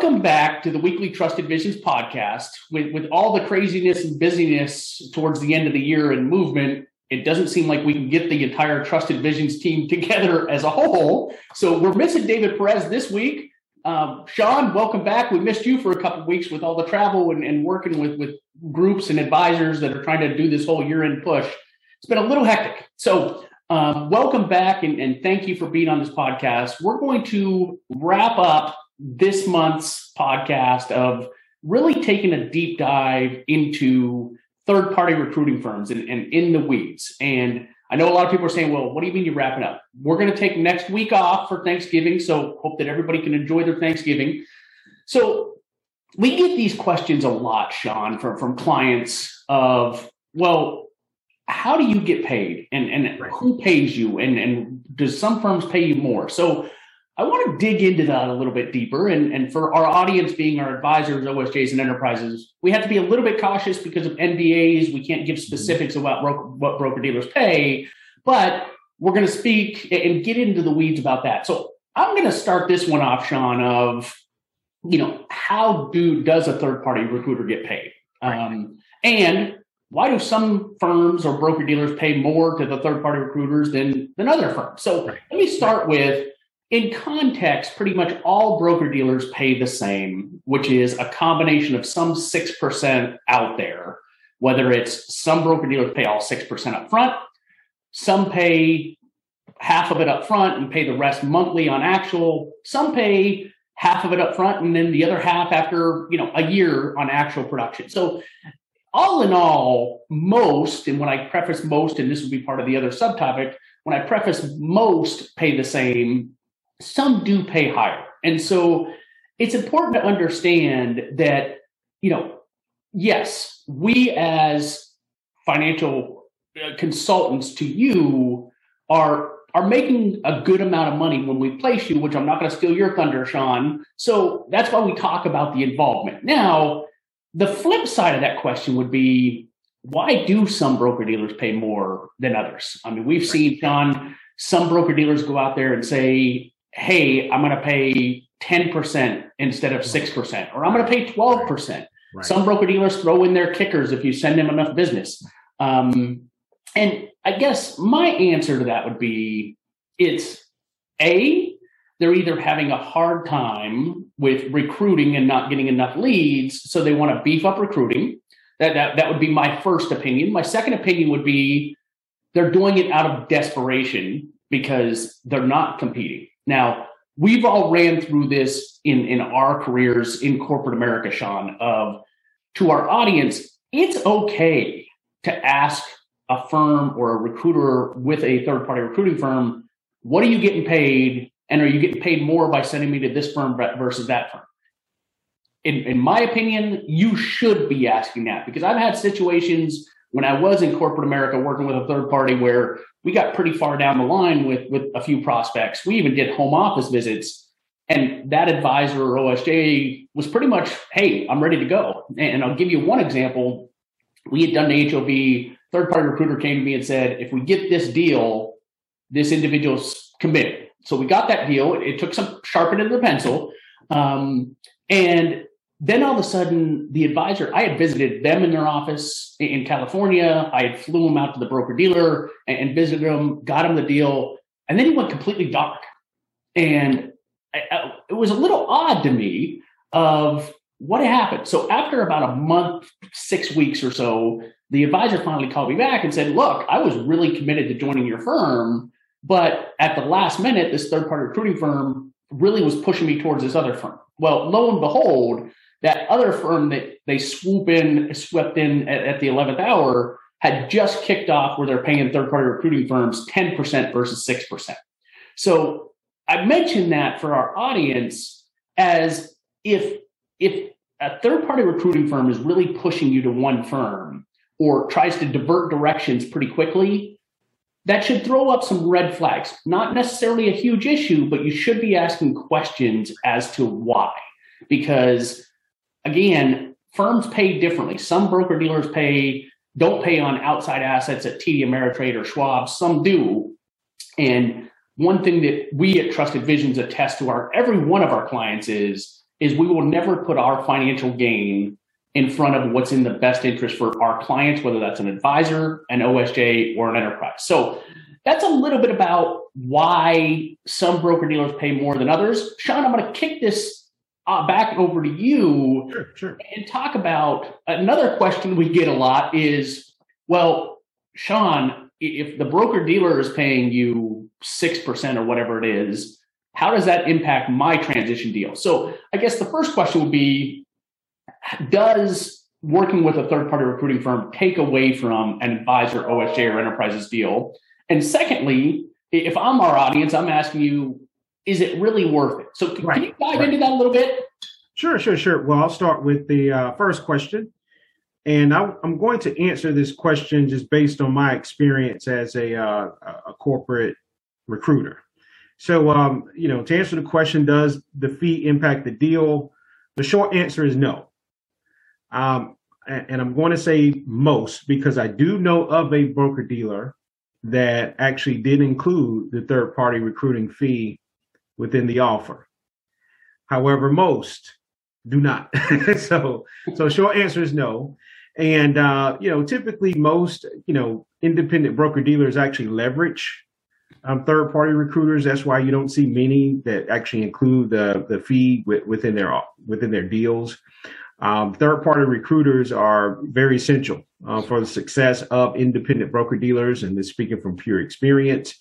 welcome back to the weekly Trusted Visions podcast. With, with all the craziness and busyness towards the end of the year and movement, it doesn't seem like we can get the entire Trusted Visions team together as a whole. So we're missing David Perez this week. Um, Sean, welcome back. We missed you for a couple weeks with all the travel and, and working with, with groups and advisors that are trying to do this whole year end push. It's been a little hectic. So um, welcome back and, and thank you for being on this podcast. We're going to wrap up this month's podcast of really taking a deep dive into third party recruiting firms and, and in the weeds. And I know a lot of people are saying, well, what do you mean you're wrapping up? We're going to take next week off for Thanksgiving. So hope that everybody can enjoy their Thanksgiving. So we get these questions a lot, Sean, from, from clients of, well, how do you get paid and, and right. who pays you and, and does some firms pay you more? So I want to dig into that a little bit deeper. And, and for our audience being our advisors, OSJs, and enterprises, we have to be a little bit cautious because of NDAs. We can't give specifics about what broker dealers pay, but we're going to speak and get into the weeds about that. So I'm going to start this one off, Sean, of, you know, how do does a third party recruiter get paid? Um, and why do some firms or broker dealers pay more to the third party recruiters than, than other firms? So let me start with in context, pretty much all broker dealers pay the same, which is a combination of some 6% out there, whether it's some broker dealers pay all 6% up front, some pay half of it up front and pay the rest monthly on actual, some pay half of it up front and then the other half after, you know, a year on actual production. So all in all, most, and when I preface most, and this will be part of the other subtopic, when I preface most pay the same, some do pay higher. And so it's important to understand that, you know, yes, we as financial uh, consultants to you are are making a good amount of money when we place you, which I'm not going to steal your thunder, Sean. So that's why we talk about the involvement. Now, the flip side of that question would be why do some broker dealers pay more than others? I mean, we've seen, Sean, some broker dealers go out there and say, hey, I'm going to pay 10% instead of 6%, or I'm going to pay 12%. Right. Some broker dealers throw in their kickers if you send them enough business. Um, and I guess my answer to that would be it's A, they're either having a hard time with recruiting and not getting enough leads, so they want to beef up recruiting. That, that, that would be my first opinion. My second opinion would be they're doing it out of desperation because they're not competing. Now, we've all ran through this in, in our careers in corporate America, Sean, of to our audience, it's okay to ask a firm or a recruiter with a third party recruiting firm, what are you getting paid? And are you getting paid more by sending me to this firm versus that firm? In, in my opinion, you should be asking that because I've had situations when I was in corporate America working with a third party where we got pretty far down the line with with a few prospects. We even did home office visits. And that advisor or OSJ was pretty much, hey, I'm ready to go. And I'll give you one example. We had done the HOV, third party recruiter came to me and said, if we get this deal, this individual's committed. So we got that deal. It, took some sharpening of the pencil. Um, and then all of a sudden, the advisor, I had visited them in their office in California. I had flew him out to the broker dealer and, visited him, got him the deal, and then he went completely dark. And I, I, it was a little odd to me of what happened. So after about a month, six weeks or so, the advisor finally called me back and said, "Look, I was really committed to joining your firm, but at the last minute, this third-party recruiting firm really was pushing me towards this other firm." Well, lo and behold, that other firm that they swoop in, swept in at, at the 11th hour had just kicked off where they're paying third party recruiting firms 10% versus 6%. So I mentioned that for our audience as if, if a third party recruiting firm is really pushing you to one firm or tries to divert directions pretty quickly, that should throw up some red flags. Not necessarily a huge issue, but you should be asking questions as to why. Because again, firms pay differently. Some broker dealers pay don't pay on outside assets at TD Ameritrade or Schwab. Some do. And one thing that we at Trusted Visions attest to our every one of our clients is is we will never put our financial gain in front of what's in the best interest for our clients, whether that's an advisor, an OSJ, or an enterprise. So that's a little bit about why some broker dealers pay more than others. Sean, I'm going to kick this uh, back over to you sure, sure. and talk about another question we get a lot is well, Sean, if the broker dealer is paying you 6% or whatever it is, how does that impact my transition deal? So I guess the first question would be Does working with a third party recruiting firm take away from an advisor, OSJ, or enterprises deal? And secondly, if I'm our audience, I'm asking you, is it really worth it? So can, right. can you dive right. into that a little bit? Sure, sure, sure. Well, I'll start with the uh, first question. And I, am going to answer this question just based on my experience as a, uh, a corporate recruiter. So, um, you know, to answer the question, does the fee impact the deal? The short answer is no. Um, and, and I'm going to say most because I do know of a broker dealer that actually did include the third party recruiting fee within the offer. However, most do not. so, so short answer is no. And uh, you know, typically most you know independent broker dealers actually leverage um, third party recruiters. That's why you don't see many that actually include the the fee within their within their deals. Um, third party recruiters are very essential uh, for the success of independent broker dealers, and this speaking from pure experience.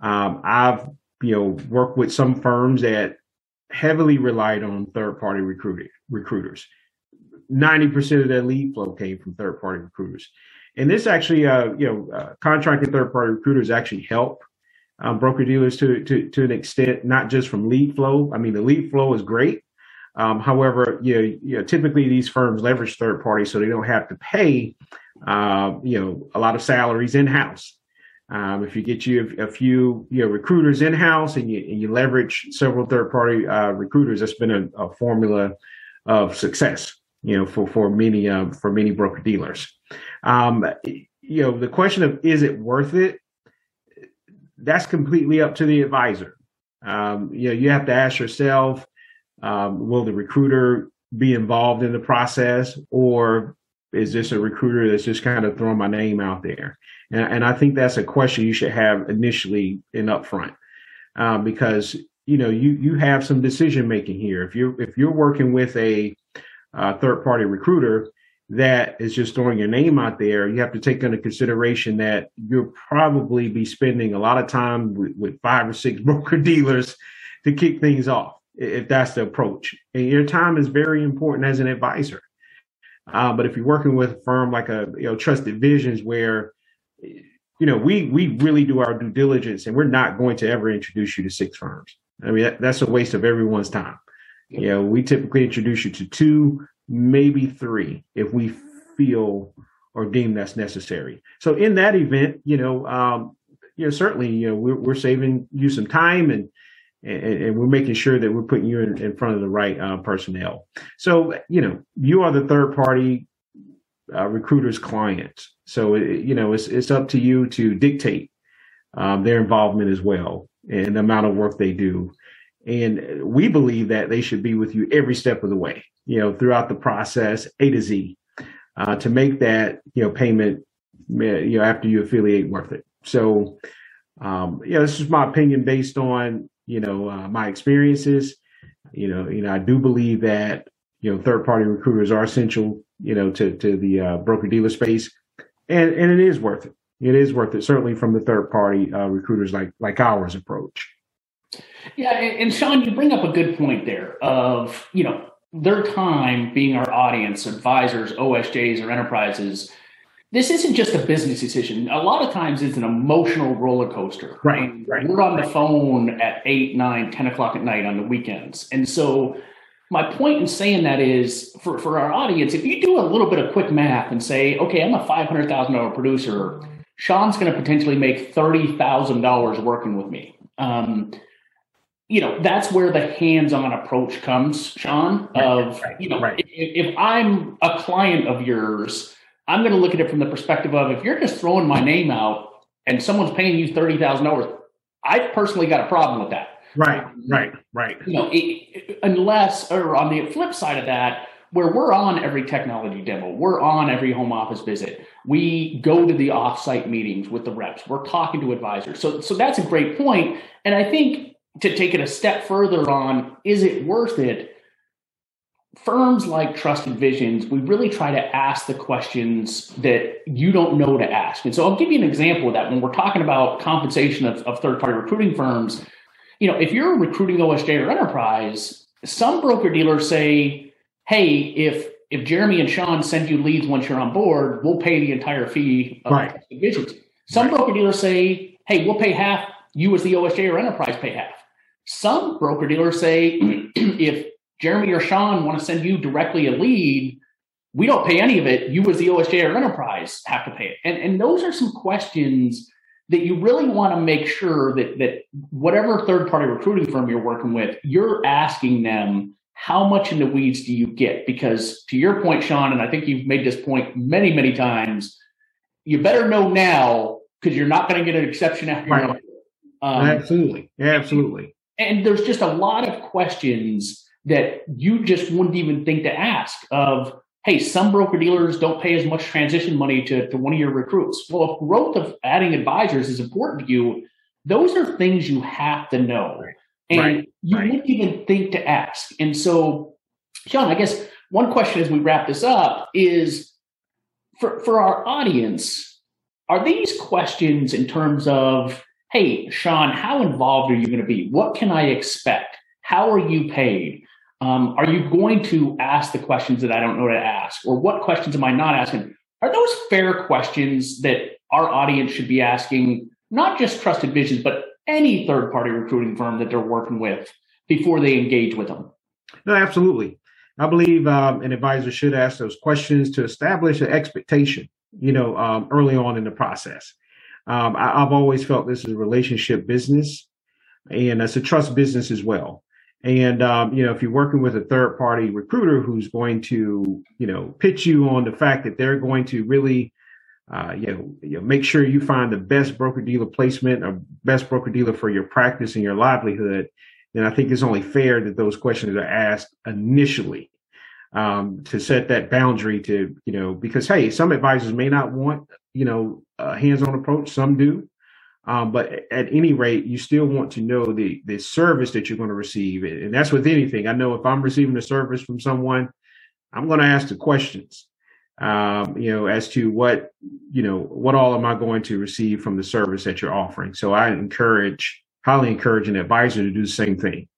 Um, I've you know work with some firms that heavily relied on third party recruiters. 90% of their lead flow came from third party recruiters. And this actually, uh, you know, uh, contracted third party recruiters actually help um, broker dealers to, to, to an extent, not just from lead flow. I mean, the lead flow is great. Um, however, you know, you know, typically these firms leverage third parties so they don't have to pay, uh, you know, a lot of salaries in house. Um, if you get you a, a, few, you know, recruiters in house and you and you leverage several third party uh, recruiters, that's been a, a formula of success you know, for for many um, for many broker dealers. Um, you know, the question of is it worth it? That's completely up to the advisor. Um, you know, you have to ask yourself, um, will the recruiter be involved in the process, or is this a recruiter that's just kind of throwing my name out there? And, and I think that's a question you should have initially and upfront, um, because you know you you have some decision making here. If you're if you're working with a uh, third party recruiter that is just throwing your name out there, you have to take into consideration that you'll probably be spending a lot of time with, with five or six broker dealers to kick things off, if that's the approach. And your time is very important as an advisor. Uh, but if you're working with a firm like a you know Trusted Visions, where you know we we really do our due diligence, and we're not going to ever introduce you to six firms. I mean that, that's a waste of everyone's time. You know, we typically introduce you to two, maybe three, if we feel or deem that's necessary. So in that event, you know, um, you know, certainly, you know, we're, we're saving you some time and, and, and we're making sure that we're putting you in, in front of the right uh, personnel. So, you know, you are the third party uh, recruiter's client. So, it, you know, it's, it's up to you to dictate um, their involvement as well and the amount of work they do. And we believe that they should be with you every step of the way, you know, throughout the process, A to Z, uh, to make that, you know, payment, you know, after you affiliate worth it. So, um, know, this is my opinion based on, you know, uh, my experiences. You know, you know, I do believe that, you know, third party recruiters are essential, you know, to, to the uh, broker dealer space and, and it is worth it. It is worth it, certainly from the third party uh, recruiters like, like ours approach. Yeah, and Sean, you bring up a good point there of, you know, their time being our audience, advisors, OSJs, or enterprises. This isn't just a business decision. A lot of times it's an emotional roller coaster. Right. right We're on the phone at 8, 9, 10 o'clock at night on the weekends. And so my point in saying that is for, for our audience, if you do a little bit of quick math and say, okay, I'm a $500,000 producer, Sean's going to potentially make $30,000 working with me. Um, you know that's where the hands-on approach comes sean of right, you know right. if, if, i'm a client of yours i'm going to look at it from the perspective of if you're just throwing my name out and someone's paying you $30000 I've personally got a problem with that Right, right, right. You know, it, unless, or on the flip side of that, where we're on every technology demo, we're on every home office visit. We go to the offsite meetings with the reps. We're talking to advisors. So, so that's a great point. And I think to take it a step further on, is it worth it? Firms like Trusted Visions, we really try to ask the questions that you don't know to ask. And so I'll give you an example of that. When we're talking about compensation of, of third party recruiting firms, you know, if you're recruiting OSJ or enterprise, some broker dealers say, hey, if if Jeremy and Sean send you leads once you're on board, we'll pay the entire fee of right. divisions. Some right. broker dealers say, hey, we'll pay half. You as the OSJ or enterprise pay half. Some broker dealers say, if Jeremy or Sean want to send you directly a lead, we don't pay any of it. You as the OSJ or enterprise have to pay it. And, and those are some questions that you really want to make sure that, that whatever third party recruiting firm you're working with, you're asking them how much in the weeds do you get? Because to your point, Sean, and I think you've made this point many, many times, you better know now because you're not going to get an exception after right. you um, absolutely, absolutely. And there's just a lot of questions that you just wouldn't even think to ask. Of hey, some broker dealers don't pay as much transition money to, to one of your recruits. Well, if growth of adding advisors is important to you, those are things you have to know. Right. And right, you right. wouldn't even think to ask. And so, Sean, I guess one question as we wrap this up is for, for our audience, are these questions in terms of, hey, Sean, how involved are you going to be? What can I expect? How are you paid? Um, are you going to ask the questions that I don't know to ask? Or what questions am I not asking? Are those fair questions that our audience should be asking, not just Trusted Visions, but any third party recruiting firm that they're working with before they engage with them. No, absolutely. I believe um, an advisor should ask those questions to establish an expectation, you know, um, early on in the process. Um, I, have always felt this is a relationship business and it's a trust business as well. And, um, you know, if you're working with a third party recruiter who's going to, you know, pitch you on the fact that they're going to really uh, you, know, you know, make sure you find the best broker dealer placement or best broker dealer for your practice and your livelihood. And I think it's only fair that those questions are asked initially um, to set that boundary to, you know, because hey, some advisors may not want, you know, a hands-on approach. Some do. Um, but at any rate, you still want to know the the service that you're going to receive, and that's with anything. I know if I'm receiving a service from someone, I'm going to ask the questions um, you know, as to what, you know, what all am I going to receive from the service that you're offering. So I encourage, highly encourage an advisor to do the same thing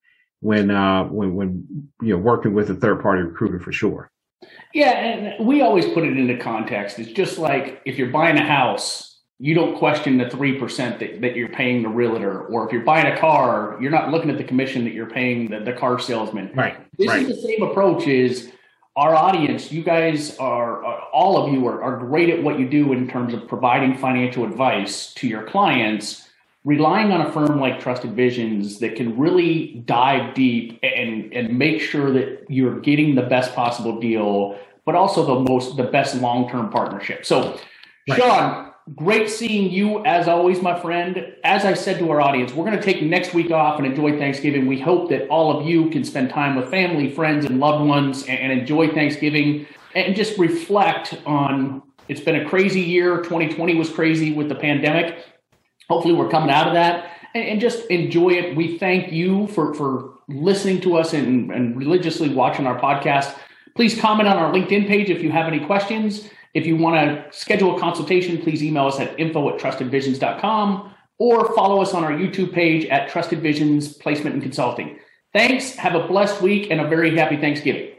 when, uh, when, when, you know, working with a third party recruiter for sure. Yeah. And we always put it into context. It's just like if you're buying a house, you don't question the 3% that, that you're paying the realtor. Or if you're buying a car, you're not looking at the commission that you're paying the, the car salesman. Right. This right. is the same approach is our audience, you guys are, all of you are, are great at what you do in terms of providing financial advice to your clients, relying on a firm like Trusted Visions that can really dive deep and, and make sure that you're getting the best possible deal, but also the most, the best long-term partnership. So, right. Sean, Great seeing you as always, my friend. As I said to our audience, we're going to take next week off and enjoy Thanksgiving. We hope that all of you can spend time with family, friends, and loved ones and, enjoy Thanksgiving and just reflect on it's been a crazy year. 2020 was crazy with the pandemic. Hopefully, we're coming out of that and, just enjoy it. We thank you for, for listening to us and, and religiously watching our podcast. Please comment on our LinkedIn page if you have any questions. If you want to schedule a consultation, please email us at info at trustedvisions.com or follow us on our YouTube page at Trusted Visions Placement and Consulting. Thanks. Have a blessed week and a very happy Thanksgiving.